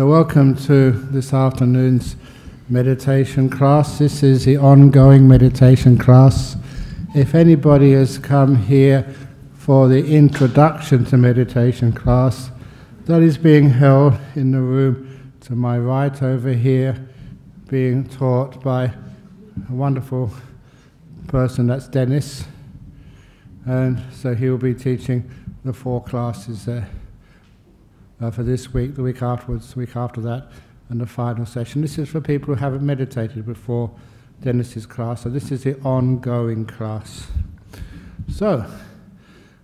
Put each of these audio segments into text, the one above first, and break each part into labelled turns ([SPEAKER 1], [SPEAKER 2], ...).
[SPEAKER 1] So, welcome to this afternoon's meditation class. This is the ongoing meditation class. If anybody has come here for the introduction to meditation class, that is being held in the room to my right over here, being taught by a wonderful person, that's Dennis. And so he will be teaching the four classes there uh, for this week, the week afterwards, the week after that, and the final session. This is for people who haven't meditated before Dennis's class, so this is the ongoing class. So,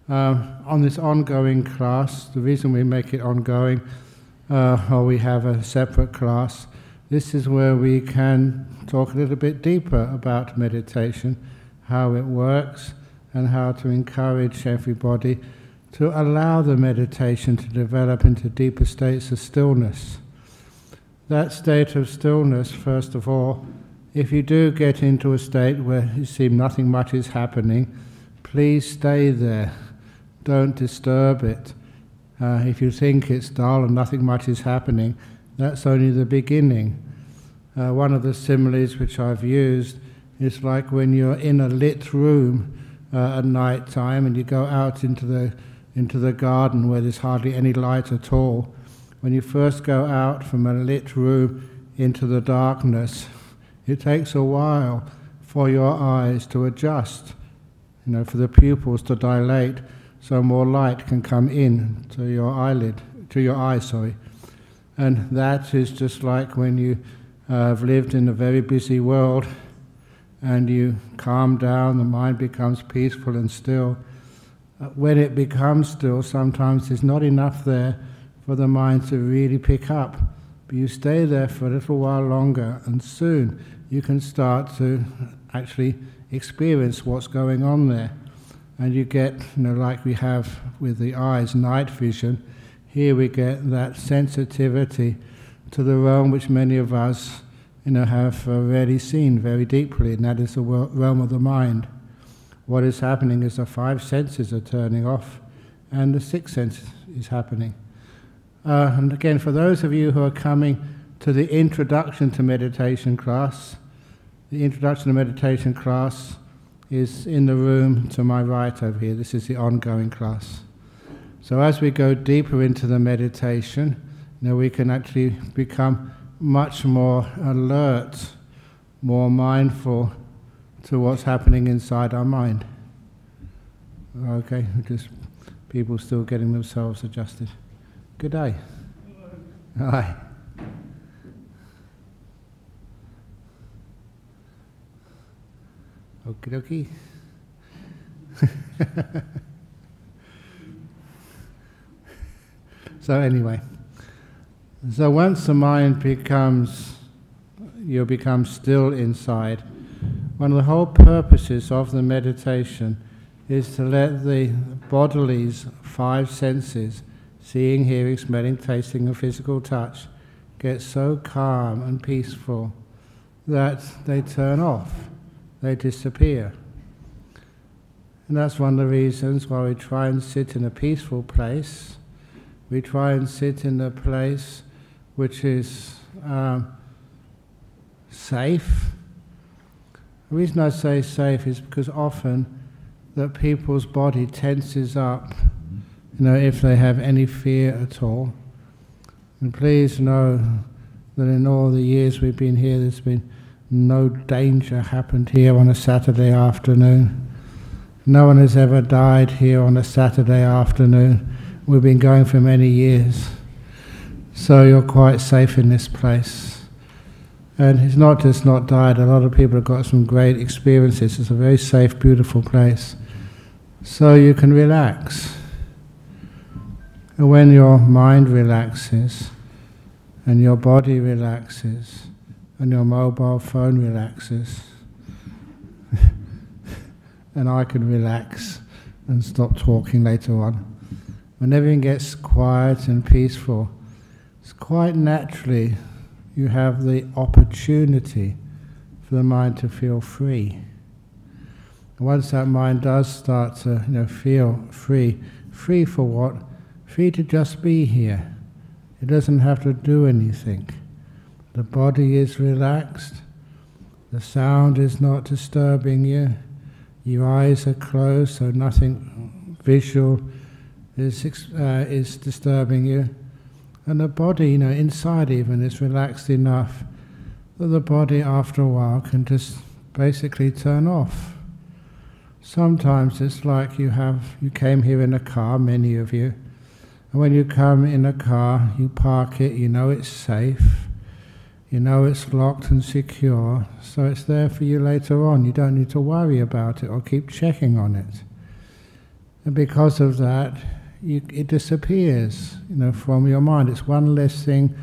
[SPEAKER 1] um, on this ongoing class, the reason we make it ongoing, uh, or we have a separate class, this is where we can talk a little bit deeper about meditation, how it works, and how to encourage everybody to allow the meditation to develop into deeper states of stillness. That state of stillness, first of all, if you do get into a state where you see nothing much is happening, please stay there. Don't disturb it. Uh, if you think it's dull and nothing much is happening, that's only the beginning. Uh, one of the similes which I've used is like when you're in a lit room uh, at night time and you go out into the into the garden where there's hardly any light at all. When you first go out from a lit room into the darkness, it takes a while for your eyes to adjust, you know, for the pupils to dilate so more light can come in to your eyelid, to your eye, sorry. And that is just like when you uh, have lived in a very busy world and you calm down, the mind becomes peaceful and still Uh, when it becomes still, sometimes there's not enough there for the mind to really pick up. But you stay there for a little while longer, and soon you can start to actually experience what's going on there. And you get, you know, like we have with the eyes, night vision, here we get that sensitivity to the realm which many of us, you know, have already seen very deeply, and that is the realm of the mind what is happening is the five senses are turning off and the sixth sense is happening. Uh, and again, for those of you who are coming to the introduction to meditation class, the introduction to meditation class is in the room to my right over here. This is the ongoing class. So as we go deeper into the meditation, know, we can actually become much more alert, more mindful, to what's happening inside our mind. Okay, just people still getting themselves adjusted. Good day. Hi. Okie dokie. so anyway, so once the mind becomes, you become still inside, one of the whole purposes of the meditation is to let the body's five senses, seeing, hearing, smelling, tasting, and physical touch, get so calm and peaceful that they turn off, they disappear. And that's one of the reasons why we try and sit in a peaceful place. We try and sit in a place which is um, safe the reason I say safe is because often that people's body tenses up, you know, if they have any fear at all. And please know that in all the years we've been here, there's been no danger happened here on a Saturday afternoon. No one has ever died here on a Saturday afternoon. We've been going for many years. So you're quite safe in this place. And it's not just not died, a lot of people have got some great experiences. It's a very safe, beautiful place. So you can relax. And when your mind relaxes, and your body relaxes, and your mobile phone relaxes, and I can relax and stop talking later on. When everything gets quiet and peaceful, it's quite naturally you have the opportunity for the mind to feel free. Once that mind does start to you know, feel free, free for what? Free to just be here, It doesn't have to do anything. The body is relaxed. The sound is not disturbing you. Your eyes are closed, so nothing visual is, uh, is disturbing you. And the body, you know, inside even, is relaxed enough that the body, after a while, can just basically turn off. Sometimes it's like you have, you came here in a car, many of you, and when you come in a car, you park it, you know it's safe, you know it's locked and secure, so it's there for you later on. You don't need to worry about it or keep checking on it. And because of that, you, it disappears, you know, from your mind. It's one less thing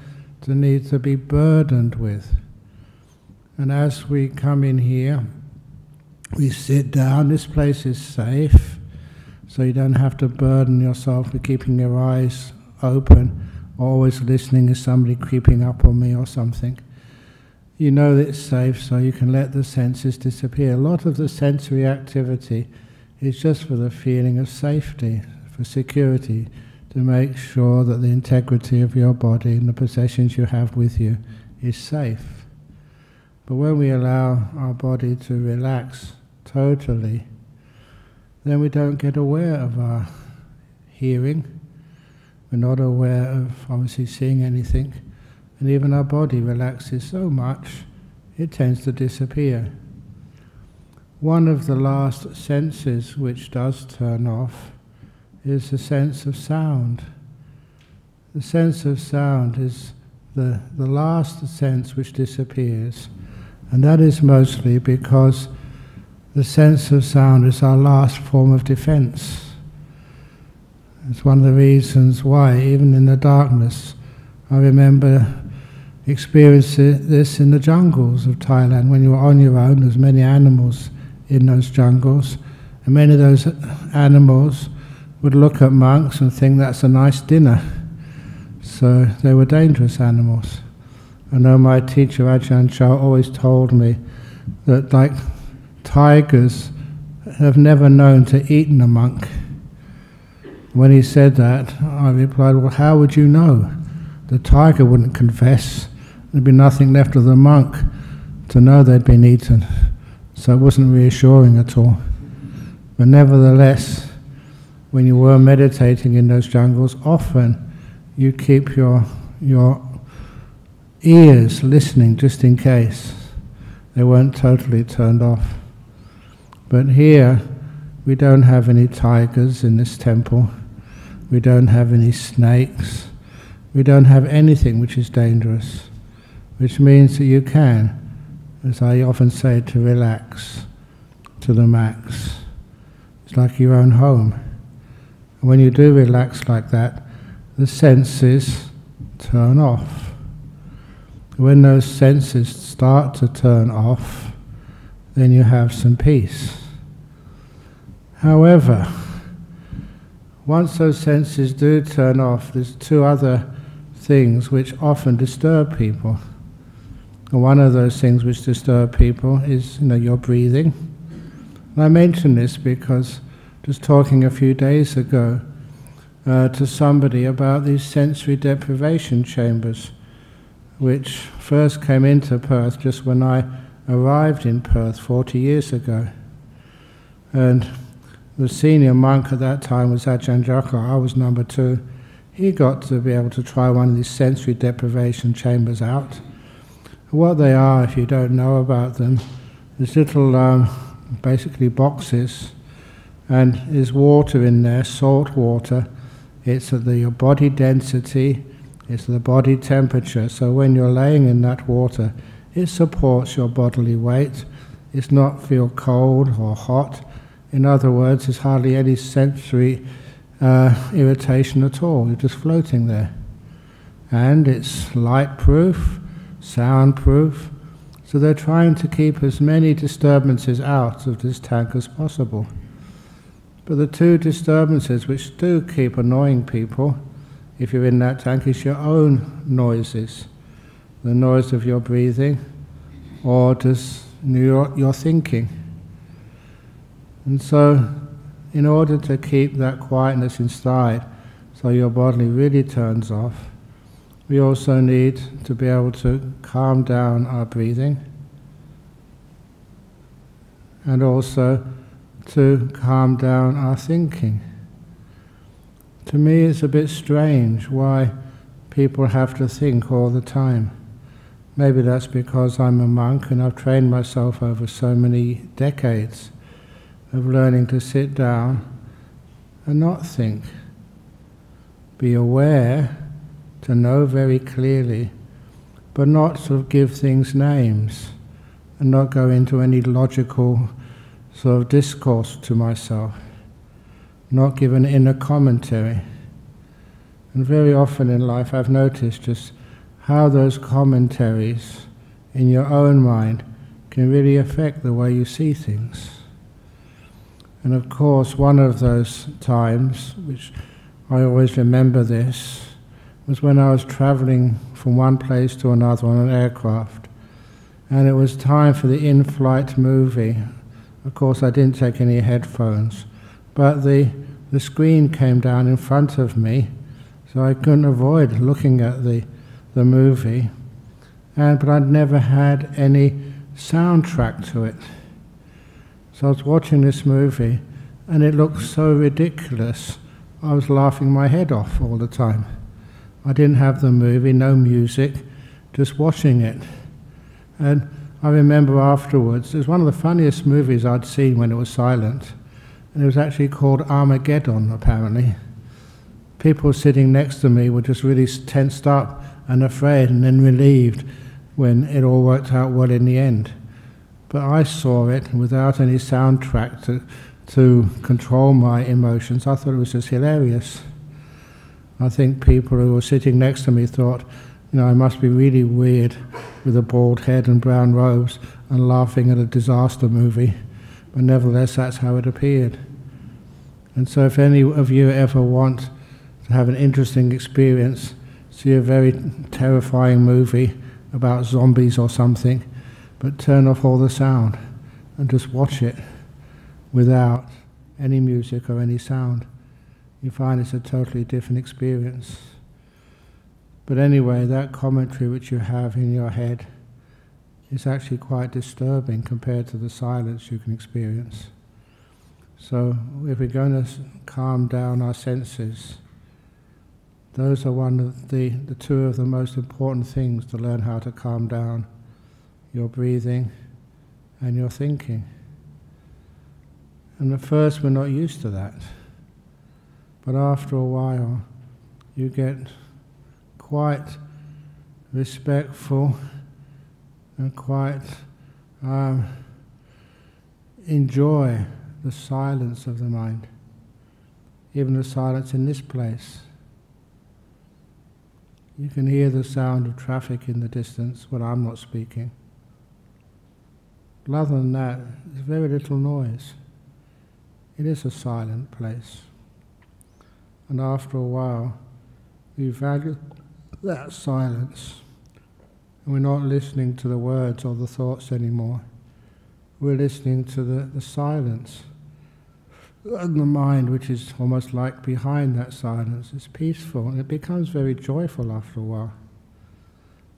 [SPEAKER 1] to need to be burdened with. And as we come in here, we sit down. This place is safe, so you don't have to burden yourself with keeping your eyes open, always listening as somebody creeping up on me or something. You know that it's safe, so you can let the senses disappear. A lot of the sensory activity is just for the feeling of safety, for security, to make sure that the integrity of your body and the possessions you have with you is safe. But when we allow our body to relax totally, then we don't get aware of our hearing. We're not aware of obviously seeing anything. And even our body relaxes so much, it tends to disappear. One of the last senses which does turn off is the sense of sound. The sense of sound is the, the last sense which disappears, and that is mostly because the sense of sound is our last form of defense. It's one of the reasons why, even in the darkness, I remember experiencing this in the jungles of Thailand. When you were on your own, there's many animals in those jungles, and many of those animals would look at monks and think that's a nice dinner. So they were dangerous animals. I know my teacher Ajahn Chah always told me that like tigers have never known to eat a monk. When he said that, I replied, Well, how would you know? The tiger wouldn't confess. There'd be nothing left of the monk to know they'd been eaten. So it wasn't reassuring at all. But nevertheless, when you were meditating in those jungles, often you keep your, your ears listening just in case they weren't totally turned off. But here, we don't have any tigers in this temple. We don't have any snakes. We don't have anything which is dangerous, which means that you can, as I often say, to relax to the max. It's like your own home. And when you do relax like that, the senses turn off. When those senses start to turn off, then you have some peace. However, once those senses do turn off, there's two other things which often disturb people. One of those things which disturb people is, you know, your breathing. And I mention this because just talking a few days ago uh, to somebody about these sensory deprivation chambers, which first came into Perth just when I arrived in Perth 40 years ago. And the senior monk at that time was Ajahn Jagaro. I was number two. He got to be able to try one of these sensory deprivation chambers out. What they are, if you don't know about them, is little, um, basically boxes, and there's water in there, salt water. It's at the your body density, it's the body temperature. So when you're laying in that water, it supports your bodily weight. It's not feel cold or hot in other words, there's hardly any sensory uh, irritation at all. You're just floating there. And it's light proof, sound proof. So they're trying to keep as many disturbances out of this tank as possible. But the two disturbances which do keep annoying people, if you're in that tank, is your own noises. The noise of your breathing, or just your, your thinking. And so, in order to keep that quietness inside, so your body really turns off, we also need to be able to calm down our breathing and also to calm down our thinking. To me, it's a bit strange why people have to think all the time. Maybe that's because I'm a monk and I've trained myself over so many decades of learning to sit down and not think. Be aware to know very clearly, but not sort of give things names and not go into any logical of discourse to myself, not give an inner commentary. And very often in life, I've noticed just how those commentaries in your own mind can really affect the way you see things. And of course, one of those times, which I always remember this, was when I was traveling from one place to another on an aircraft. And it was time for the in flight movie. Of course, I didn't take any headphones, but the, the screen came down in front of me, so I couldn't avoid looking at the, the movie. And, but I'd never had any soundtrack to it. So I was watching this movie, and it looked so ridiculous. I was laughing my head off all the time. I didn't have the movie, no music, just watching it. And I remember afterwards, it was one of the funniest movies I'd seen when it was silent. And it was actually called Armageddon, apparently. People sitting next to me were just really tensed up and afraid and then relieved when it all worked out well in the end. But I saw it without any soundtrack to, to control my emotions. I thought it was just hilarious. I think people who were sitting next to me thought, you know, I must be really weird with a bald head and brown robes and laughing at a disaster movie. But nevertheless, that's how it appeared. And so, if any of you ever want to have an interesting experience, see a very terrifying movie about zombies or something, but turn off all the sound and just watch it without any music or any sound you find it's a totally different experience. But anyway, that commentary which you have in your head is actually quite disturbing compared to the silence you can experience. So, if we're going to calm down our senses, those are one of the, the two of the most important things to learn how to calm down your breathing and your thinking. And at first, we're not used to that. But after a while, you get quite respectful and quite um, enjoy the silence of the mind, even the silence in this place. You can hear the sound of traffic in the distance when I'm not speaking. But other than that, there's very little noise. It is a silent place. And after a while, we value that silence. We're not listening to the words or the thoughts anymore. We're listening to the, the silence. And the mind, which is almost like behind that silence, is peaceful and it becomes very joyful after a while.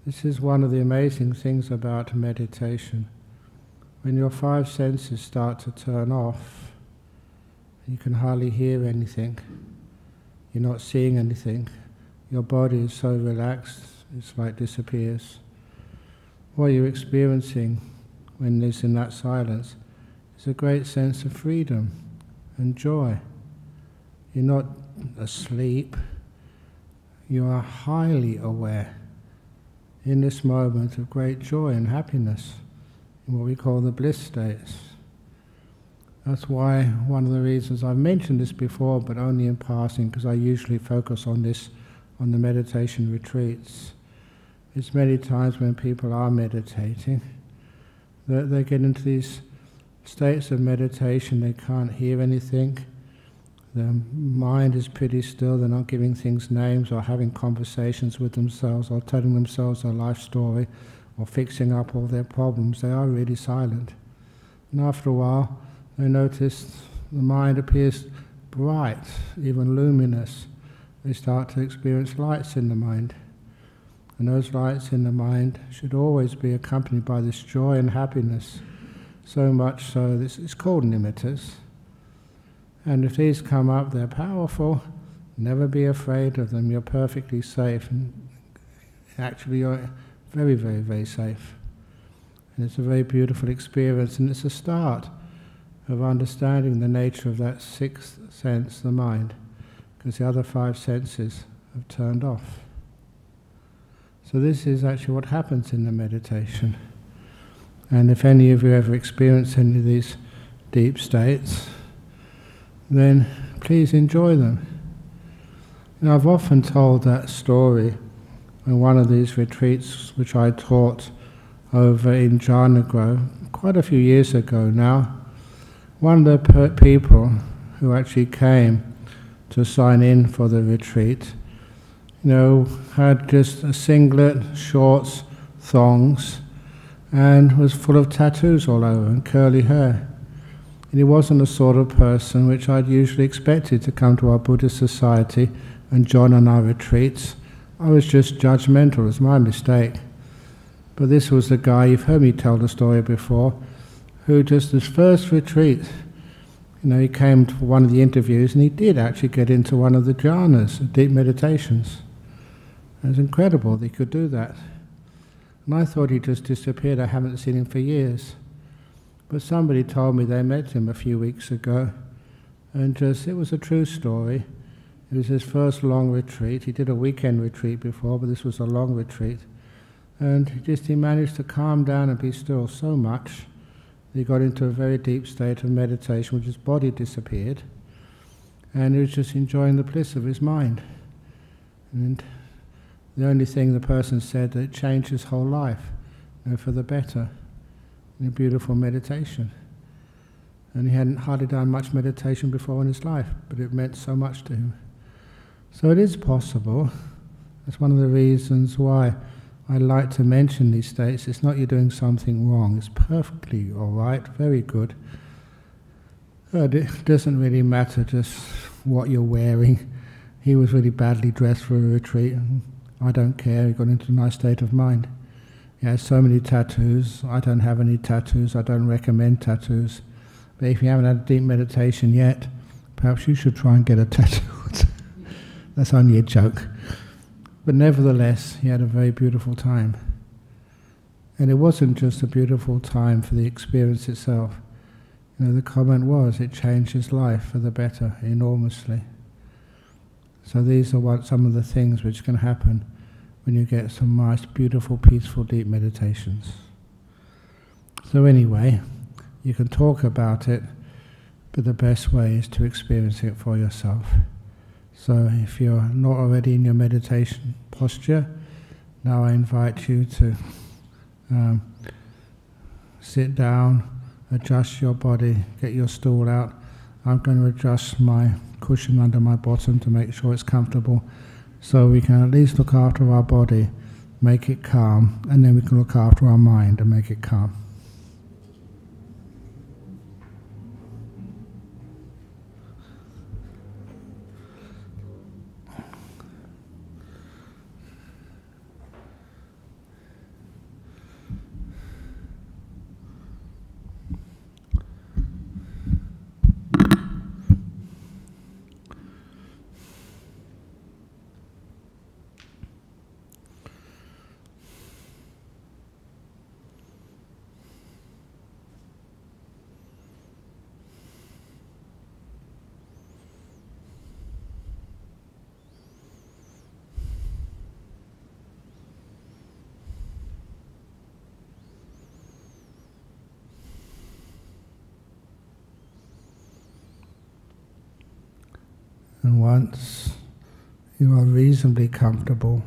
[SPEAKER 1] This is one of the amazing things about meditation. When your five senses start to turn off, you can hardly hear anything you're not seeing anything. Your body is so relaxed, it's like disappears. What you're experiencing when there's in that silence is a great sense of freedom and joy. You're not asleep, you are highly aware in this moment of great joy and happiness in what we call the bliss states. That's why one of the reasons I've mentioned this before, but only in passing, because I usually focus on this on the meditation retreats. It's many times when people are meditating that they get into these states of meditation, they can't hear anything, their mind is pretty still, they're not giving things names or having conversations with themselves or telling themselves their life story or fixing up all their problems. They are really silent. And after a while, they notice the mind appears bright, even luminous. They start to experience lights in the mind. And those lights in the mind should always be accompanied by this joy and happiness, so much so this it's called nimittas. And if these come up, they're powerful. Never be afraid of them. You're perfectly safe, and actually, you're very, very, very safe. And it's a very beautiful experience, and it's a start of understanding the nature of that sixth sense, the mind, because the other five senses have turned off. So, this is actually what happens in the meditation. And if any of you ever experience any of these deep states, then please enjoy them. Now, I've often told that story in one of these retreats which I taught over in Jhana Grove quite a few years ago now. One of the people who actually came to sign in for the retreat you know, had just a singlet, shorts, thongs, and was full of tattoos all over and curly hair. And he wasn't the sort of person which I'd usually expected to come to our Buddhist society and join on our retreats. I was just judgmental, it was my mistake. But this was the guy, you've heard me tell the story before, who just his first retreat, you know, he came to one of the interviews and he did actually get into one of the jhanas, deep meditations. It was incredible that he could do that. And I thought he just disappeared. I haven't seen him for years. But somebody told me they met him a few weeks ago. And just, it was a true story. It was his first long retreat. He did a weekend retreat before, but this was a long retreat. And just he managed to calm down and be still so much he got into a very deep state of meditation, which his body disappeared. And he was just enjoying the bliss of his mind. And the only thing the person said that changed his whole life you know, for the better in a beautiful meditation. And he hadn't hardly done much meditation before in his life, but it meant so much to him. So it is possible. That's one of the reasons why I like to mention these states. It's not you're doing something wrong, it's perfectly all right, very good. But it doesn't really matter just what you're wearing. He was really badly dressed for a retreat. And I don't care. He got into a nice state of mind. He has so many tattoos. I don't have any tattoos. I don't recommend tattoos. But if you haven't had a deep meditation yet, perhaps you should try and get a tattoo. That's only a joke. But nevertheless, he had a very beautiful time. And it wasn't just a beautiful time for the experience itself. You know, the comment was it changed his life for the better enormously. So these are what some of the things which can happen when you get some nice, beautiful, peaceful, deep meditations. So anyway, you can talk about it, but the best way is to experience it for yourself. So if you're not already in your meditation posture, now I invite you to um, sit down, adjust your body, get your stool out. I'm going to adjust my cushion under my bottom to make sure it's comfortable so we can at least look after our body, make it calm, and then we can look after our mind and make it calm. Once you are reasonably comfortable,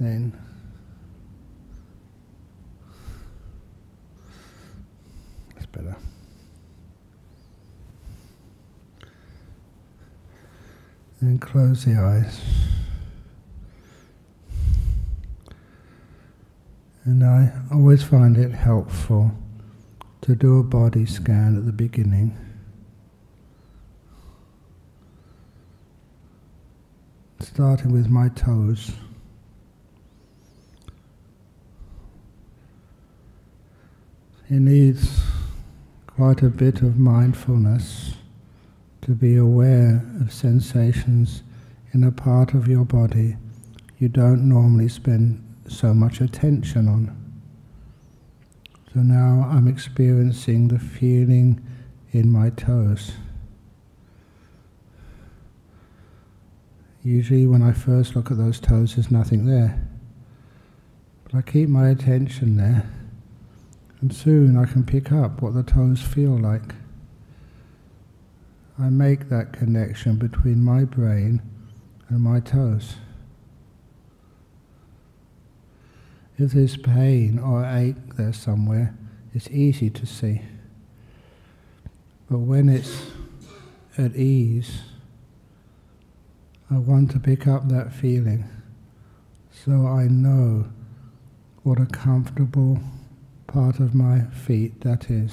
[SPEAKER 1] then it's better. And close the eyes. And I always find it helpful to do a body scan at the beginning. starting with my toes. It needs quite a bit of mindfulness to be aware of sensations in a part of your body you don't normally spend so much attention on. So now I'm experiencing the feeling in my toes. Usually, when I first look at those toes, there's nothing there. But I keep my attention there, and soon I can pick up what the toes feel like. I make that connection between my brain and my toes. If there's pain or ache there somewhere, it's easy to see. But when it's at ease, I want to pick up that feeling so I know what a comfortable part of my feet that is.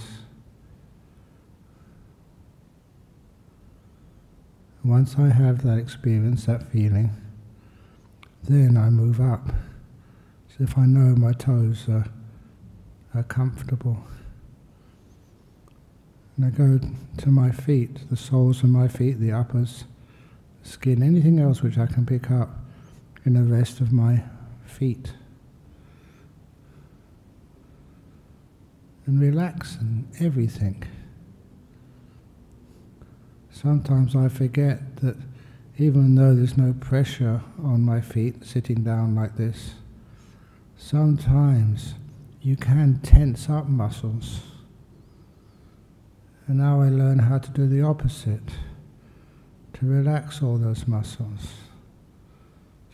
[SPEAKER 1] Once I have that experience, that feeling, then I move up. So if I know my toes are, are comfortable, and I go to my feet, the soles of my feet, the uppers, skin, anything else which I can pick up in the rest of my feet. And relax and everything. Sometimes I forget that even though there's no pressure on my feet sitting down like this, sometimes you can tense up muscles. And now I learn how to do the opposite to relax all those muscles,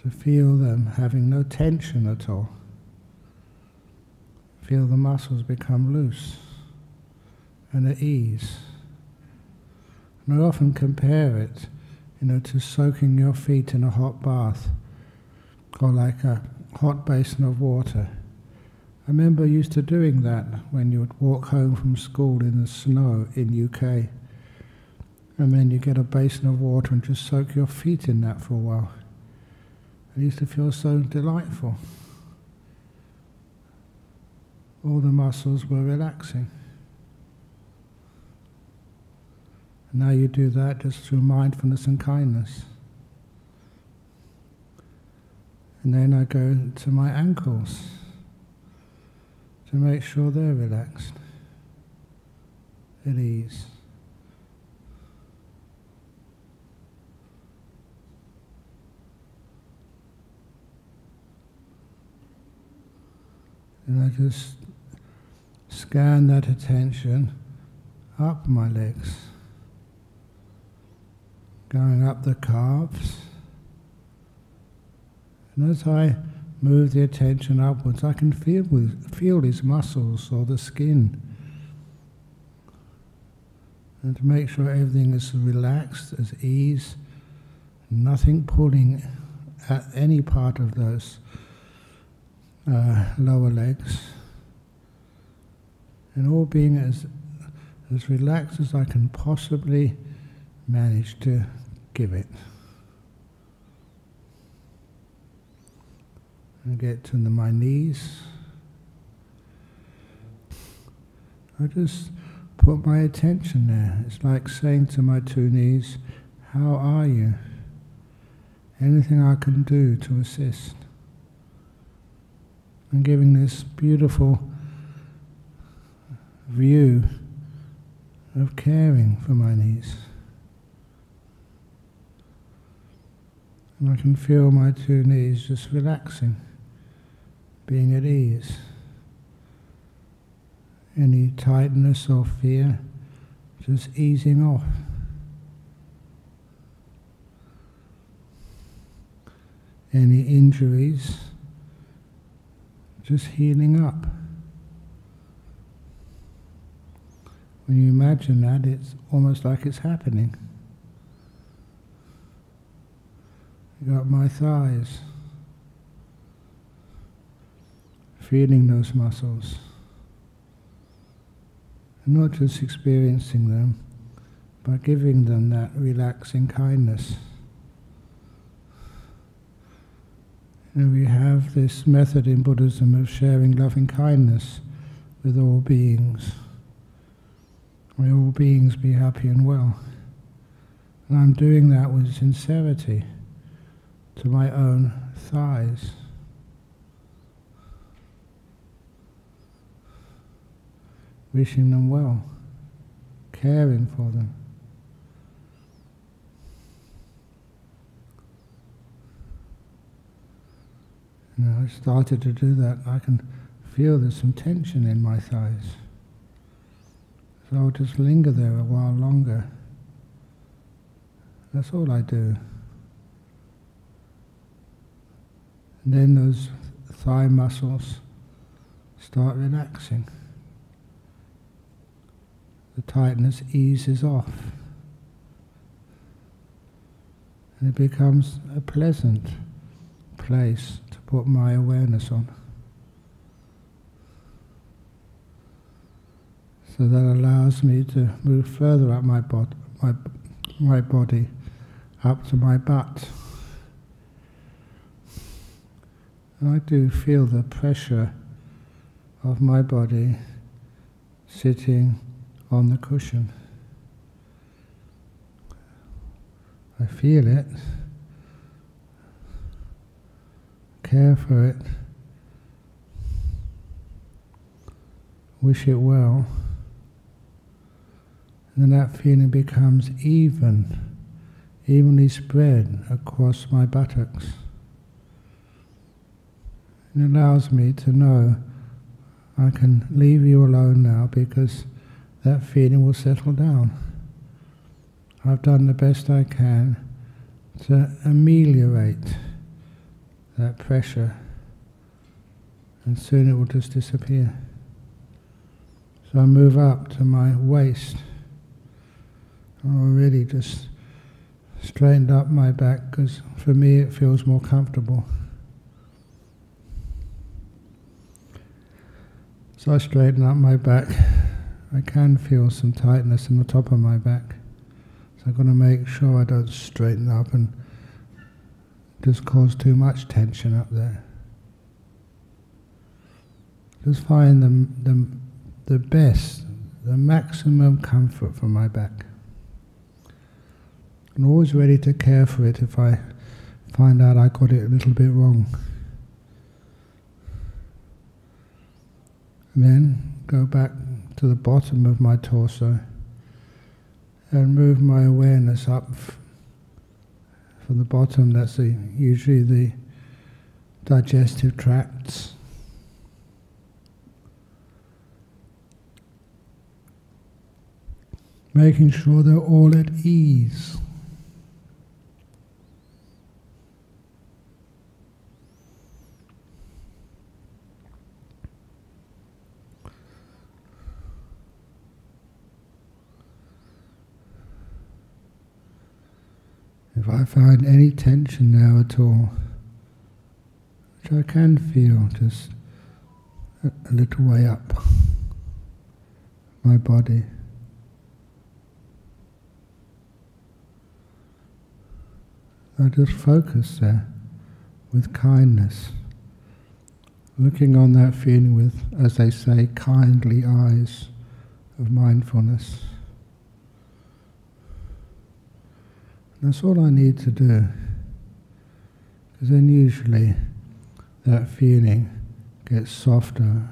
[SPEAKER 1] to feel them having no tension at all. Feel the muscles become loose and at ease. And I often compare it, you know, to soaking your feet in a hot bath or like a hot basin of water. I remember used to doing that when you would walk home from school in the snow in UK. And then you get a basin of water and just soak your feet in that for a while. It used to feel so delightful. All the muscles were relaxing. And now you do that just through mindfulness and kindness. And then I go to my ankles to make sure they're relaxed, at ease. And I just scan that attention up my legs, going up the calves. And as I move the attention upwards, I can feel, feel these muscles or the skin. And to make sure everything is relaxed, as ease, nothing pulling at any part of those uh, lower legs. And all being as, as relaxed as I can possibly manage to give it. and get to the, my knees. I just put my attention there. It's like saying to my two knees, How are you? Anything I can do to assist. And giving this beautiful view of caring for my knees. And I can feel my two knees just relaxing being at ease. Any tightness or fear just easing off. Any injuries just healing up. When you imagine that, it's almost like it's happening. You got my thighs. feeling those muscles. And not just experiencing them, but giving them that relaxing kindness. We have this method in Buddhism of sharing loving kindness with all beings. May all beings be happy and well. And I'm doing that with sincerity to my own thighs. Wishing them well, caring for them. You know, I started to do that. I can feel there's some tension in my thighs. So I'll just linger there a while longer. That's all I do. And then those thigh muscles start relaxing. The tightness eases off. And it becomes a pleasant place put my awareness on. So that allows me to move further up my, bod- my, my body, up to my butt. And I do feel the pressure of my body sitting on the cushion. I feel it, care for it, wish it well and then that feeling becomes even, evenly spread across my buttocks. It allows me to know I can leave you alone now because that feeling will settle down. I've done the best I can to ameliorate that pressure, and soon it will just disappear. So I move up to my waist I really just straightened up my back because for me it feels more comfortable. So I straighten up my back. I can feel some tightness in the top of my back. So I've got to make sure I don't straighten up and just cause too much tension up there. Just find the, the, the best, the maximum comfort for my back. I'm always ready to care for it if I find out I got it a little bit wrong. And then go back to the bottom of my torso and move my awareness up from the bottom, that's the, usually the digestive tracts. Making sure they're all at ease. If I find any tension now at all, which I can feel just a, a little way up my body, I just focus there with kindness, looking on that feeling with, as they say, kindly eyes of mindfulness. That's all I need to do. Because then usually that feeling gets softer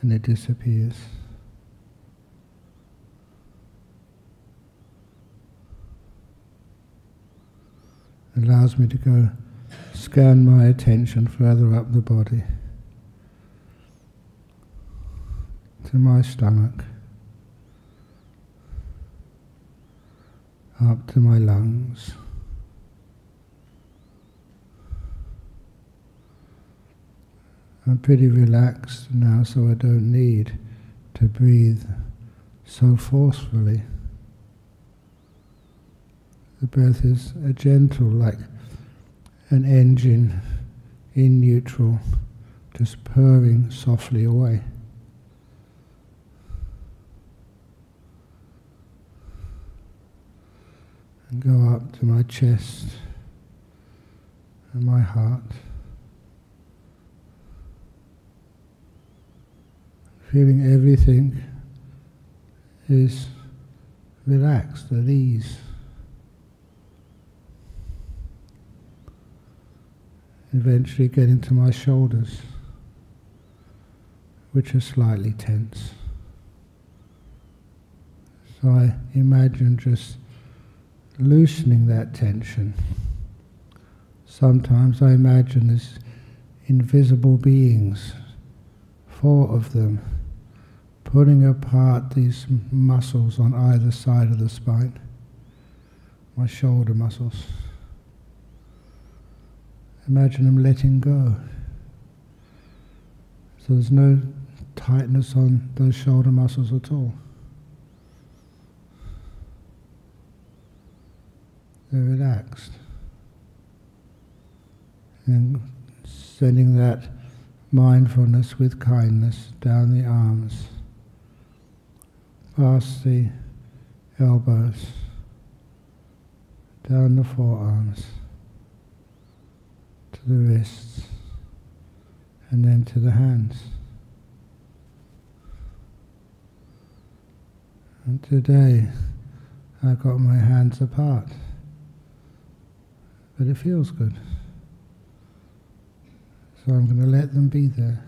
[SPEAKER 1] and it disappears. Allows me to go scan my attention further up the body to my stomach. Up to my lungs. I'm pretty relaxed now, so I don't need to breathe so forcefully. The breath is a gentle, like an engine in neutral, just purring softly away. And go up to my chest and my heart feeling everything is relaxed, at ease. Eventually get into my shoulders, which are slightly tense. So I imagine just loosening that tension. Sometimes I imagine there's invisible beings, four of them, pulling apart these muscles on either side of the spine, my shoulder muscles. Imagine them letting go. So there's no tightness on those shoulder muscles at all. Relaxed. And sending that mindfulness with kindness down the arms, past the elbows, down the forearms, to the wrists, and then to the hands. And today I got my hands apart but it feels good. So I'm going to let them be there.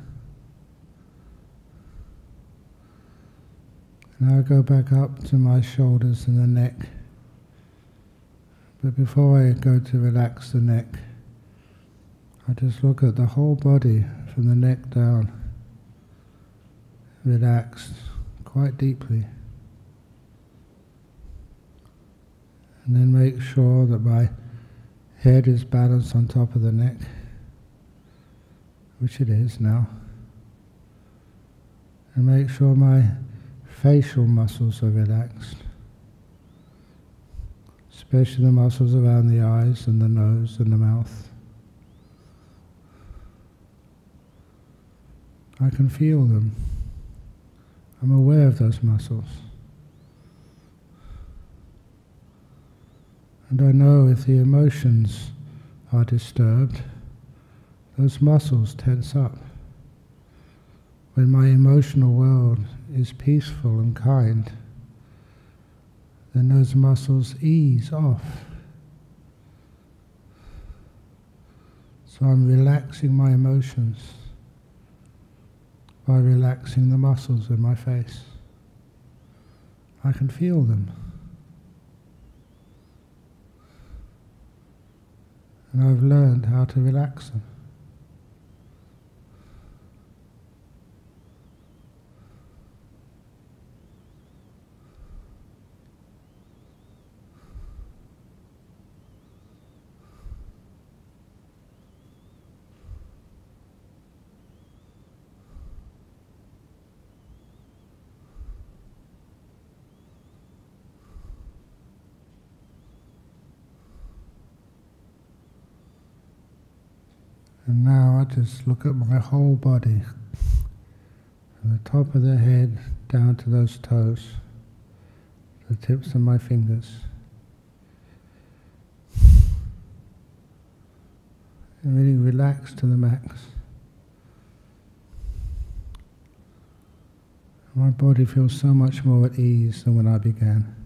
[SPEAKER 1] Now I go back up to my shoulders and the neck. But before I go to relax the neck, I just look at the whole body from the neck down, relaxed quite deeply. And then make sure that my Head is balanced on top of the neck, which it is now. And make sure my facial muscles are relaxed, especially the muscles around the eyes and the nose and the mouth. I can feel them. I'm aware of those muscles. And I know if the emotions are disturbed, those muscles tense up. When my emotional world is peaceful and kind, then those muscles ease off. So I'm relaxing my emotions by relaxing the muscles in my face. I can feel them. And I've learned how to relax them. And just look at my whole body, from the top of the head down to those toes, the tips of my fingers. And really relax to the max. My body feels so much more at ease than when I began.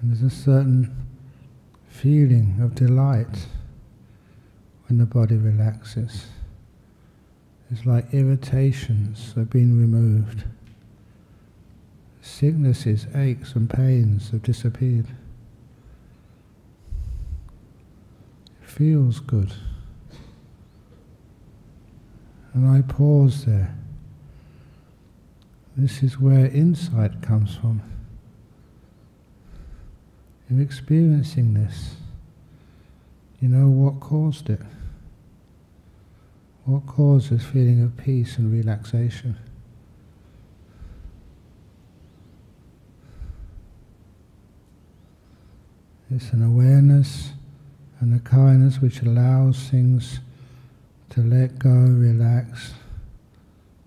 [SPEAKER 1] And there's a certain feeling of delight when the body relaxes. It's like irritations have been removed. Sicknesses, aches, and pains have disappeared. It feels good. And I pause there. This is where insight comes from. You're experiencing this. You know what caused it. What caused this feeling of peace and relaxation? It's an awareness and a kindness which allows things to let go, relax,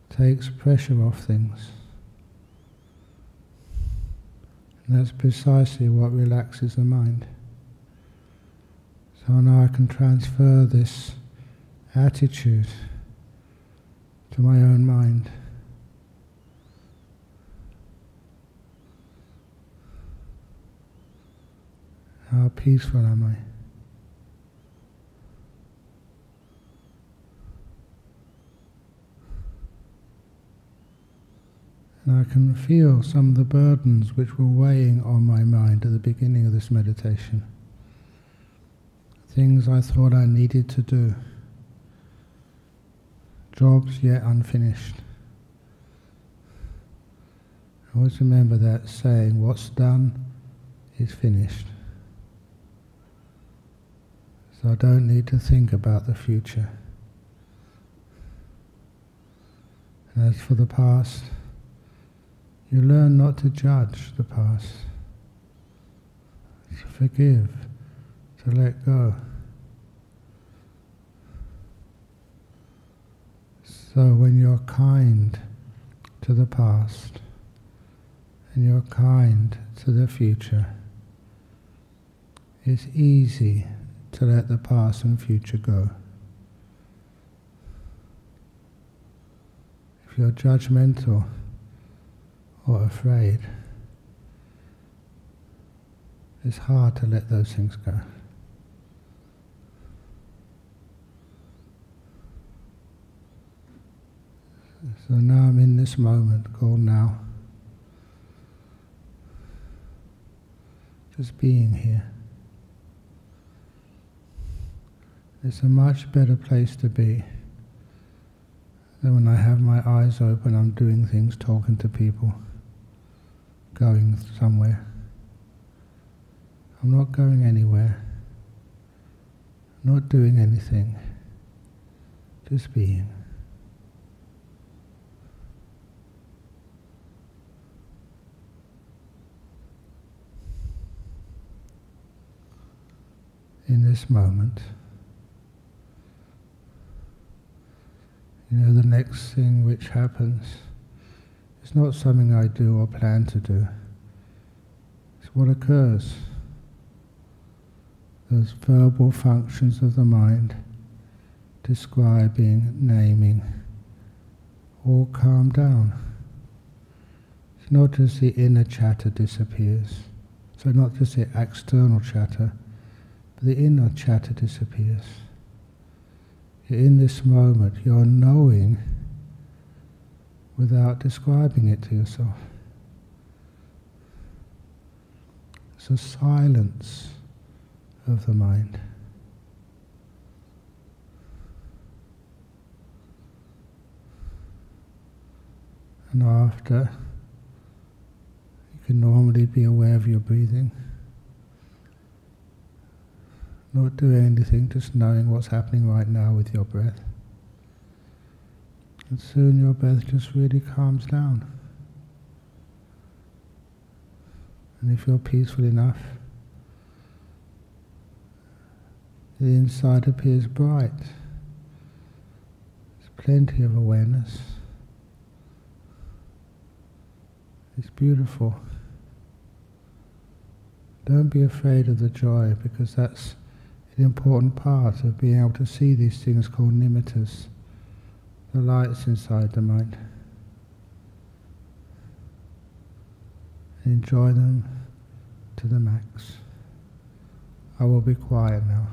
[SPEAKER 1] takes pressure off things. And that's precisely what relaxes the mind. So now I can transfer this attitude to my own mind. How peaceful am I? And I can feel some of the burdens which were weighing on my mind at the beginning of this meditation. Things I thought I needed to do. Jobs yet unfinished. Always remember that saying, what's done is finished. So I don't need to think about the future. And as for the past, you learn not to judge the past, to forgive, to let go. So when you're kind to the past and you're kind to the future, it's easy to let the past and future go. If you're judgmental, or afraid, it's hard to let those things go. So now I'm in this moment called now. Just being here. It's a much better place to be than when I have my eyes open, I'm doing things, talking to people going somewhere. I'm not going anywhere, not doing anything, just being. In this moment, you know, the next thing which happens it's not something I do or plan to do. It's what occurs. Those verbal functions of the mind, describing, naming, all calm down. It's not just the inner chatter disappears. So not just the external chatter, but the inner chatter disappears. In this moment, you're knowing without describing it to yourself. It's a silence of the mind. And after, you can normally be aware of your breathing. Not doing anything, just knowing what's happening right now with your breath. And soon your breath just really calms down. And if you're peaceful enough, the inside appears bright. There's plenty of awareness. It's beautiful. Don't be afraid of the joy because that's an important part of being able to see these things called nimittas the lights inside the mind. Enjoy them to the max. I will be quiet now.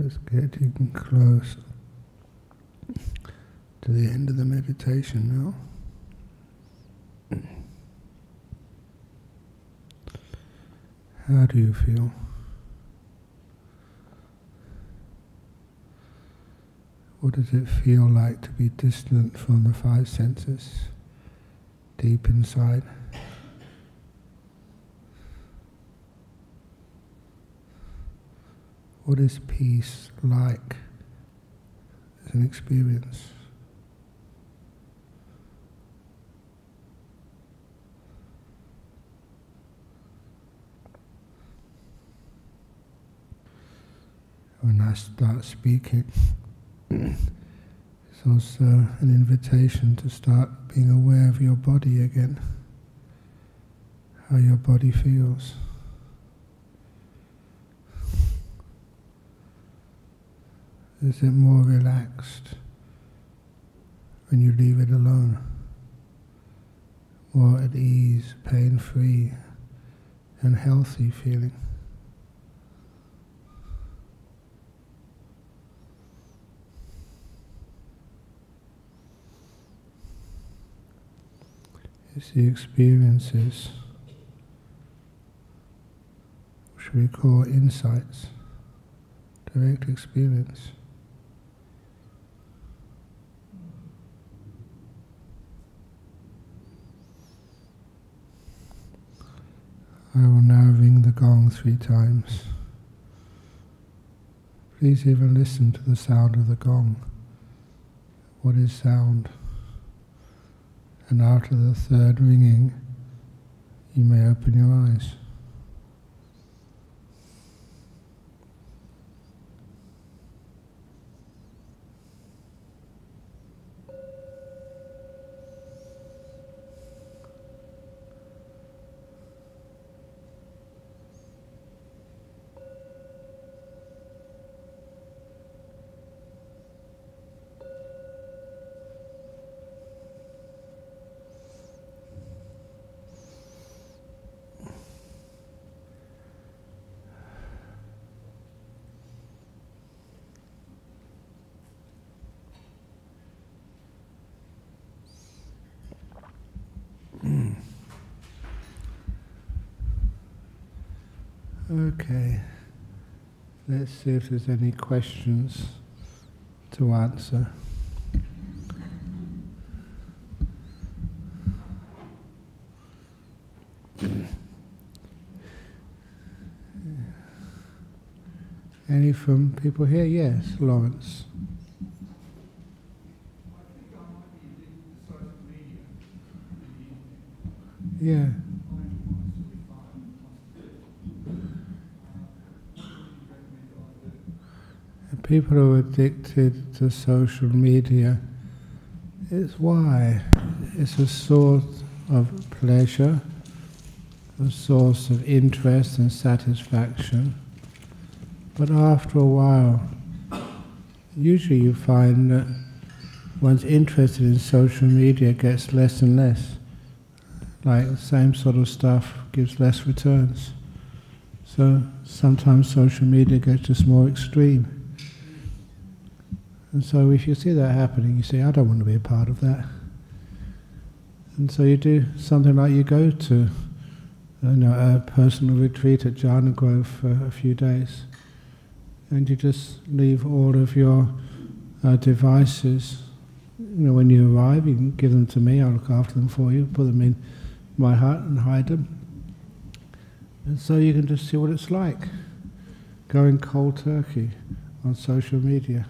[SPEAKER 1] It's getting close to the end of the meditation now. How do you feel? What does it feel like to be distant from the five senses, deep inside? What is peace like as an experience? When I start speaking, it's also an invitation to start being aware of your body again, how your body feels. Is it more relaxed when you leave it alone? More at ease, pain free, and healthy feeling? It's the experiences, which we call insights, direct experience. I will now ring the gong three times. Please even listen to the sound of the gong. What is sound? And after the third ringing, you may open your eyes. Okay, let's see if there's any questions to answer. Any from people here? Yes, Lawrence. Yeah. People who are addicted to social media, it's why. It's a source of pleasure, a source of interest and satisfaction. But after a while, usually you find that one's interest in social media gets less and less. Like the same sort of stuff gives less returns. So sometimes social media gets just more extreme. And so if you see that happening, you say, I don't want to be a part of that. And so you do something like you go to you know, a personal retreat at Jhana Grove for a few days. And you just leave all of your uh, devices. You know, when you arrive, you can give them to me, I'll look after them for you, put them in my hut and hide them. And so you can just see what it's like going cold turkey on social media.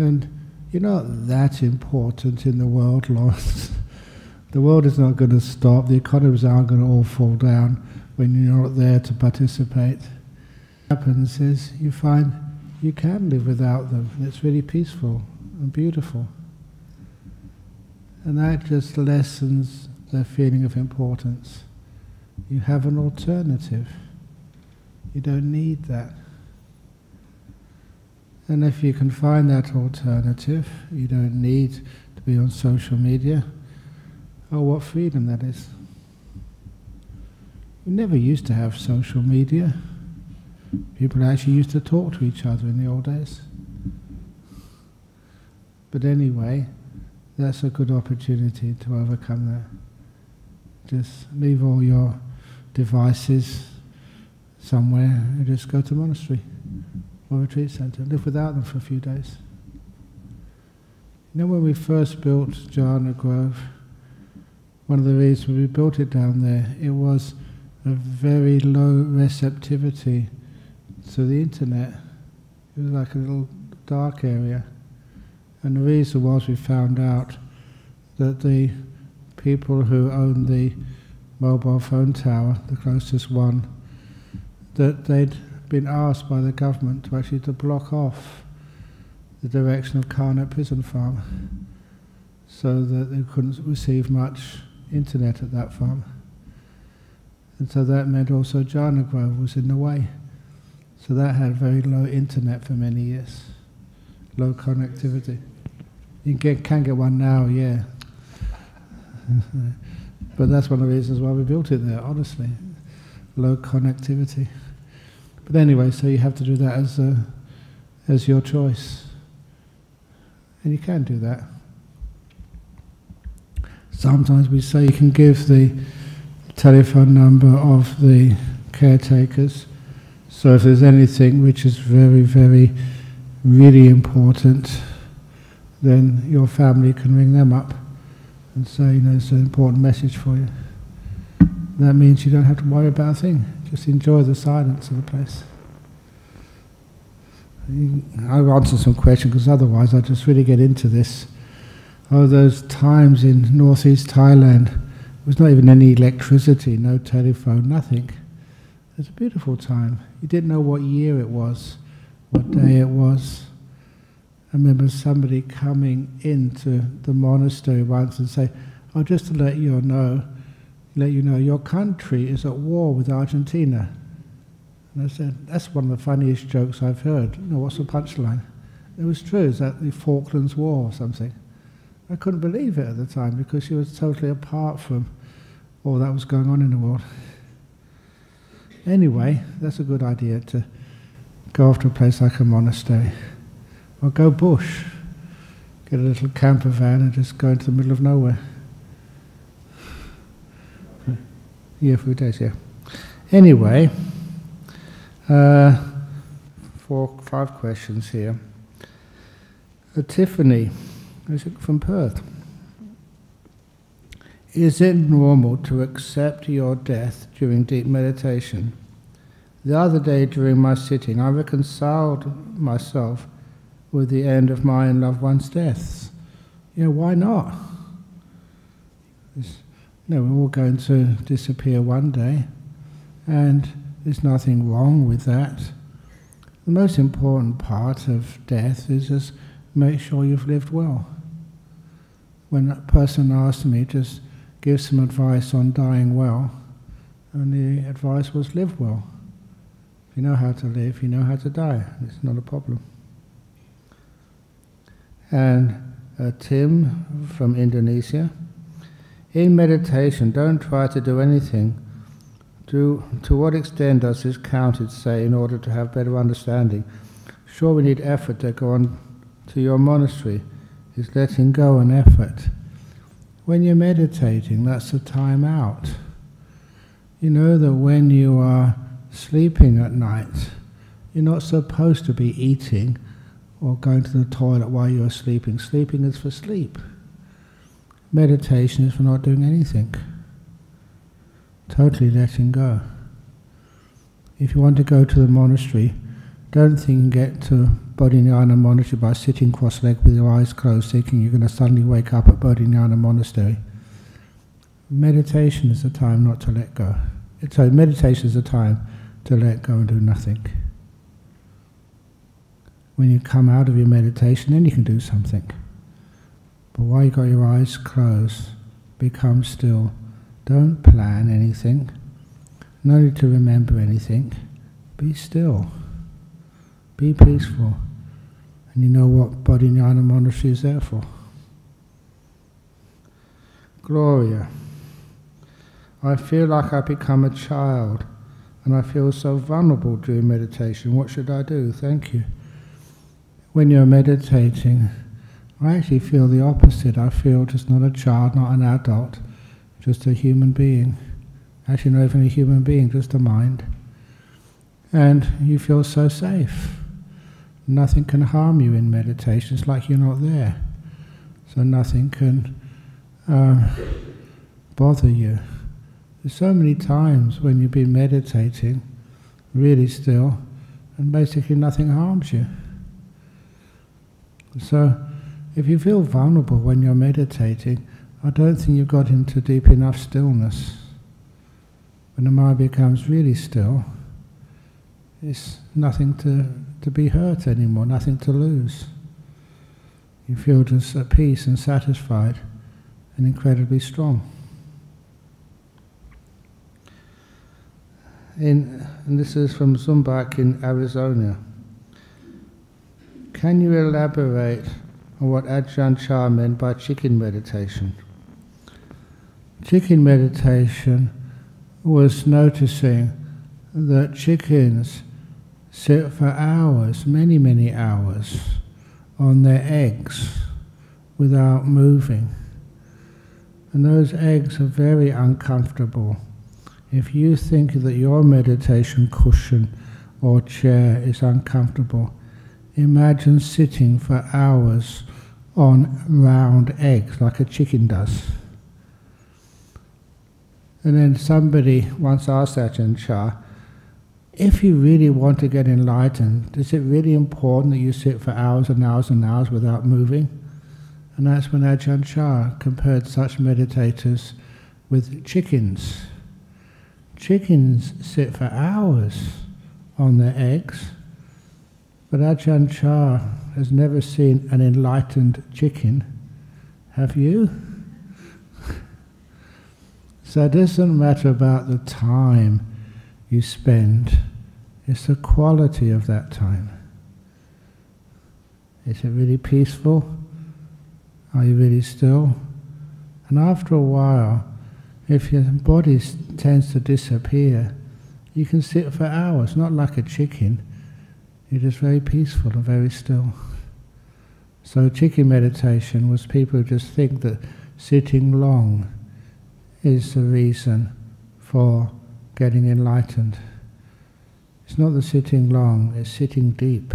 [SPEAKER 1] And you're not that important in the world, Lawrence. the world is not going to stop. The economies aren't going to all fall down when you're not there to participate. What happens is you find you can live without them. and It's really peaceful and beautiful. And that just lessens the feeling of importance. You have an alternative. You don't need that. And if you can find that alternative, you don't need to be on social media. Oh, what freedom that is. We never used to have social media. People actually used to talk to each other in the old days. But anyway, that's a good opportunity to overcome that. Just leave all your devices somewhere and just go to monastery or retreat center. Live without them for a few days. You know, when we first built Jhana Grove, one of the reasons we built it down there, it was a very low receptivity to the internet. It was like a little dark area. And the reason was we found out that the people who owned the mobile phone tower, the closest one, that they'd been asked by the government to actually to block off the direction of Karnet Prison Farm so that they couldn't receive much internet at that farm. And so that meant also Jhana Grove was in the way. So that had very low internet for many years, low connectivity. You get, can get one now, yeah. but that's one of the reasons why we built it there, honestly. Low connectivity. But anyway, so you have to do that as, a, as your choice. And you can do that. Sometimes we say you can give the telephone number of the caretakers. So if there's anything which is very, very, really important, then your family can ring them up and say, you know, it's an important message for you. That means you don't have to worry about a thing. Just enjoy the silence of the place. I'll answer some questions because otherwise I just really get into this. Oh, those times in northeast Thailand, there was not even any electricity, no telephone, nothing. It was a beautiful time. You didn't know what year it was, what day it was. I remember somebody coming into the monastery once and say, "Oh, just to let you know, let you know, your country is at war with Argentina." And I said, "That's one of the funniest jokes I've heard." You know, what's the punchline? It was true. Is that the Falklands War or something? I couldn't believe it at the time because she was totally apart from all that was going on in the world. Anyway, that's a good idea to go off to a place like a monastery. Or go bush. Get a little camper van and just go into the middle of nowhere. Yeah, for days, yeah. Anyway, uh, four, five questions here. Uh, Tiffany is it from Perth. Is it normal to accept your death during deep meditation? The other day during my sitting, I reconciled myself with the end of my loved one's deaths. You know, why not? It's, know, we're all going to disappear one day, and there's nothing wrong with that. The most important part of death is just make sure you've lived well when a person asked me, just give some advice on dying well, and the advice was live well. If you know how to live, you know how to die. It's not a problem. And uh, Tim from Indonesia, in meditation, don't try to do anything. To, to what extent does this counted say in order to have better understanding? Sure, we need effort to go on to your monastery is letting go and effort. When you're meditating, that's a time out. You know that when you are sleeping at night, you're not supposed to be eating or going to the toilet while you're sleeping. Sleeping is for sleep. Meditation is for not doing anything. Totally letting go. If you want to go to the monastery, don't think you get to Bodhinyana Monastery by sitting cross-legged with your eyes closed, thinking you're going to suddenly wake up at Bodhinyana Monastery. Meditation is a time not to let go. So meditation is a time to let go and do nothing. When you come out of your meditation, then you can do something. But while you've got your eyes closed, become still. Don't plan anything. No need to remember anything. Be still. Be peaceful. And you know what Bodhinyana Monastery is there for. Gloria. I feel like I've become a child and I feel so vulnerable during meditation. What should I do? Thank you. When you're meditating, I actually feel the opposite. I feel just not a child, not an adult, just a human being. Actually, not even a human being, just a mind. And you feel so safe. Nothing can harm you in meditation. It's like you're not there. So nothing can uh, bother you. There's so many times when you've been meditating, really still, and basically nothing harms you. So, if you feel vulnerable when you're meditating, I don't think you've got into deep enough stillness. When the mind becomes really still, it's nothing to, to be hurt anymore, nothing to lose. You feel just at peace and satisfied and incredibly strong. In, and this is from Zumbak in Arizona. Can you elaborate on what Ajahn Chah meant by chicken meditation? Chicken meditation was noticing that chickens sit for hours, many, many hours, on their eggs without moving. And those eggs are very uncomfortable. If you think that your meditation cushion or chair is uncomfortable, imagine sitting for hours on round eggs like a chicken does. And then somebody once asked Ajahn Chah, if you really want to get enlightened, is it really important that you sit for hours and hours and hours without moving? And that's when Ajahn Chah compared such meditators with chickens. Chickens sit for hours on their eggs, but Ajahn Chah has never seen an enlightened chicken. Have you? so it doesn't matter about the time you spend, it's the quality of that time. Is it really peaceful? Are you really still? And after a while, if your body tends to disappear, you can sit for hours, not like a chicken. You're very peaceful and very still. So chicken meditation was people who just think that sitting long is the reason for getting enlightened. It's not the sitting long, it's sitting deep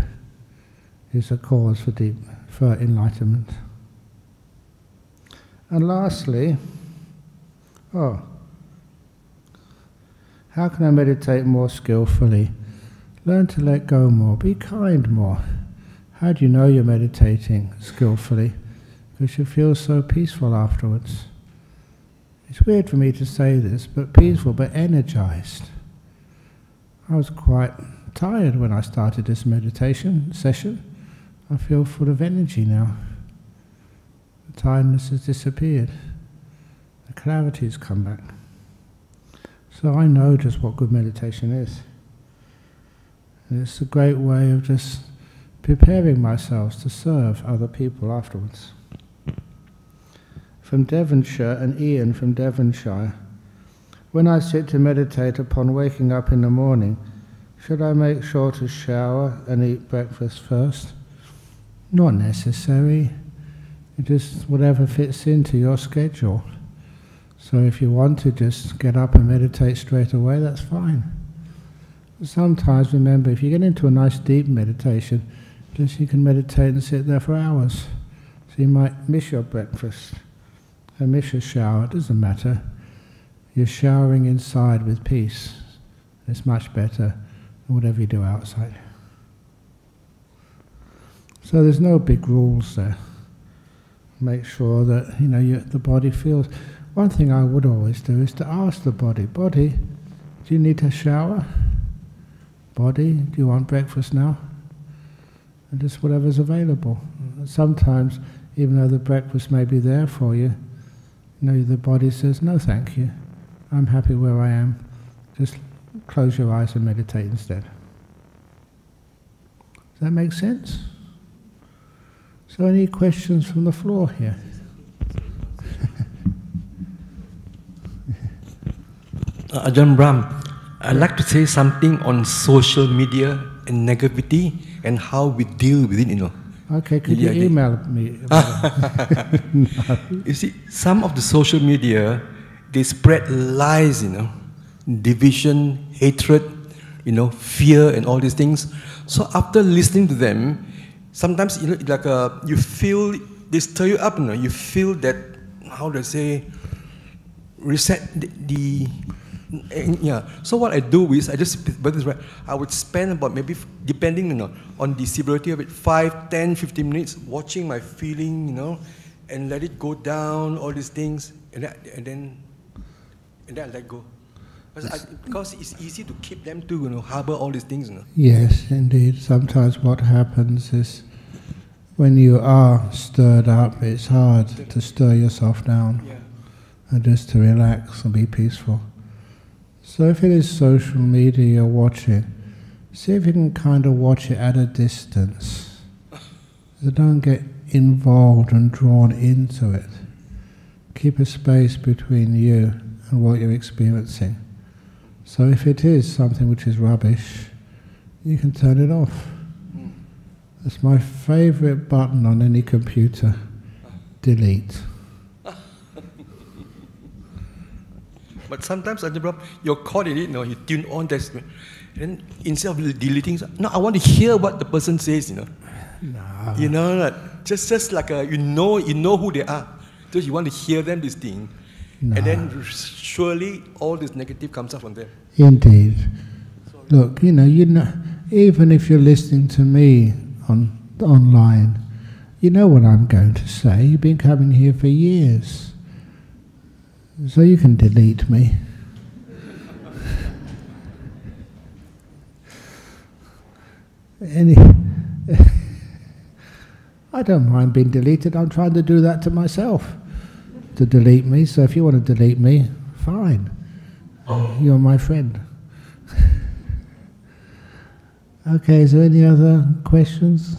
[SPEAKER 1] is a cause for deep for enlightenment. And lastly, oh, how can I meditate more skillfully? Learn to let go more, be kind more. How do you know you're meditating skillfully? Because you feel so peaceful afterwards. It's weird for me to say this, but peaceful, but energized. I was quite tired when I started this meditation session. I feel full of energy now. The tiredness has disappeared. The clarity has come back. So I know just what good meditation is. And it's a great way of just preparing myself to serve other people afterwards. From Devonshire and Ian from Devonshire. When I sit to meditate upon waking up in the morning, should I make sure to shower and eat breakfast first? Not necessary. Just whatever fits into your schedule. So if you want to just get up and meditate straight away, that's fine. Sometimes remember, if you get into a nice deep meditation, just you can meditate and sit there for hours. So you might miss your breakfast and miss your shower. It doesn't matter. You're showering inside with peace. It's much better than whatever you do outside. So there's no big rules there. Make sure that you know you, the body feels. One thing I would always do is to ask the body, body, do you need a shower? Body, do you want breakfast now? And just whatever's available. Sometimes, even though the breakfast may be there for you, you know, the body says, no thank you, I'm happy where I am. Just close your eyes and meditate instead. Does that make sense? So, any questions from the floor here?
[SPEAKER 2] uh, Ajahn Brahm, I'd like to say something on social media and negativity and how we deal with it, you know.
[SPEAKER 1] Okay, could
[SPEAKER 2] Yeah,
[SPEAKER 1] you email me?
[SPEAKER 2] You see, some of the social media, they spread lies, you know, division, hatred, you know, fear, and all these things. So after listening to them, sometimes you know, like uh, you feel they stir you up, you know, you feel that how do I say, reset the, the Eh, yeah. So what I do is I just but this right. I would spend about maybe depending you know on the severity of it, 5, 10, 15 minutes watching my feeling, you know, and let it go down, all these things, and then and then, and then I let go. Because, I, because it's easy to keep them to you know harbor all these things, you know.
[SPEAKER 1] Yes, indeed. Sometimes what happens is when you are stirred up, it's hard to stir yourself down
[SPEAKER 2] Yeah.
[SPEAKER 1] and just to relax and be peaceful. So if it is social media you're watching, see if you can kind of watch it at a distance. So don't get involved and drawn into it. Keep a space between you and what you're experiencing. So if it is something which is rubbish, you can turn it off. Hmm. It's my favorite button on any computer. Delete.
[SPEAKER 2] But sometimes, Brahm, you're caught in it, you know, you tune on this, and instead of deleting, no, I want to hear what the person says, you know.
[SPEAKER 1] No.
[SPEAKER 2] You know, like, just just like a, you know, you know who they are, so you want to hear them this thing,
[SPEAKER 1] No.
[SPEAKER 2] and then surely all this negative comes up from them.
[SPEAKER 1] Indeed. Look, you know, you know, even if you're listening to me on online, you know what I'm going to say. You've been coming here for years, so you can delete me. Any, I don't mind being deleted. I'm trying to do that to myself, to delete me. So if you want to delete me, fine. You're my friend. okay, is there any other questions?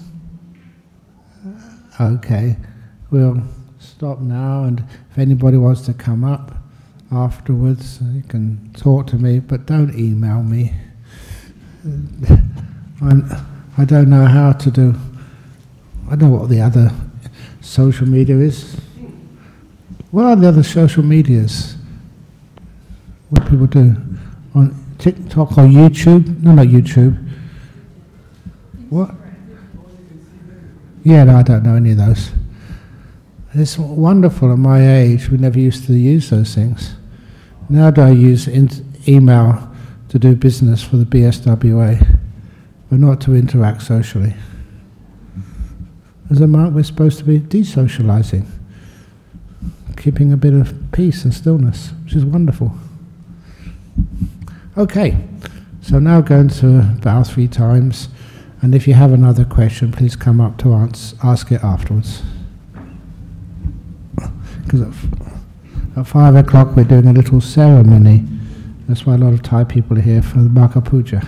[SPEAKER 1] Okay, we'll stop now, and if anybody wants to come up afterwards, you can talk to me, but don't email me. I'm, I don't know how to do. I know what the other social media is. What are the other social medias? What people do on TikTok or YouTube? No, not YouTube. What? Yeah, no, I don't know any of those. It's wonderful at my age. We never used to use those things. Now do I use email to do business for the BSWA, but not to interact socially. As a monk, we're supposed to be desocializing, keeping a bit of peace and stillness, which is wonderful. Okay, so now going to bow three times, and if you have another question, please come up to ans- ask it afterwards. Because at, at five o'clock we're doing a little ceremony. That's why a lot of Thai people are here for the Magha Puja.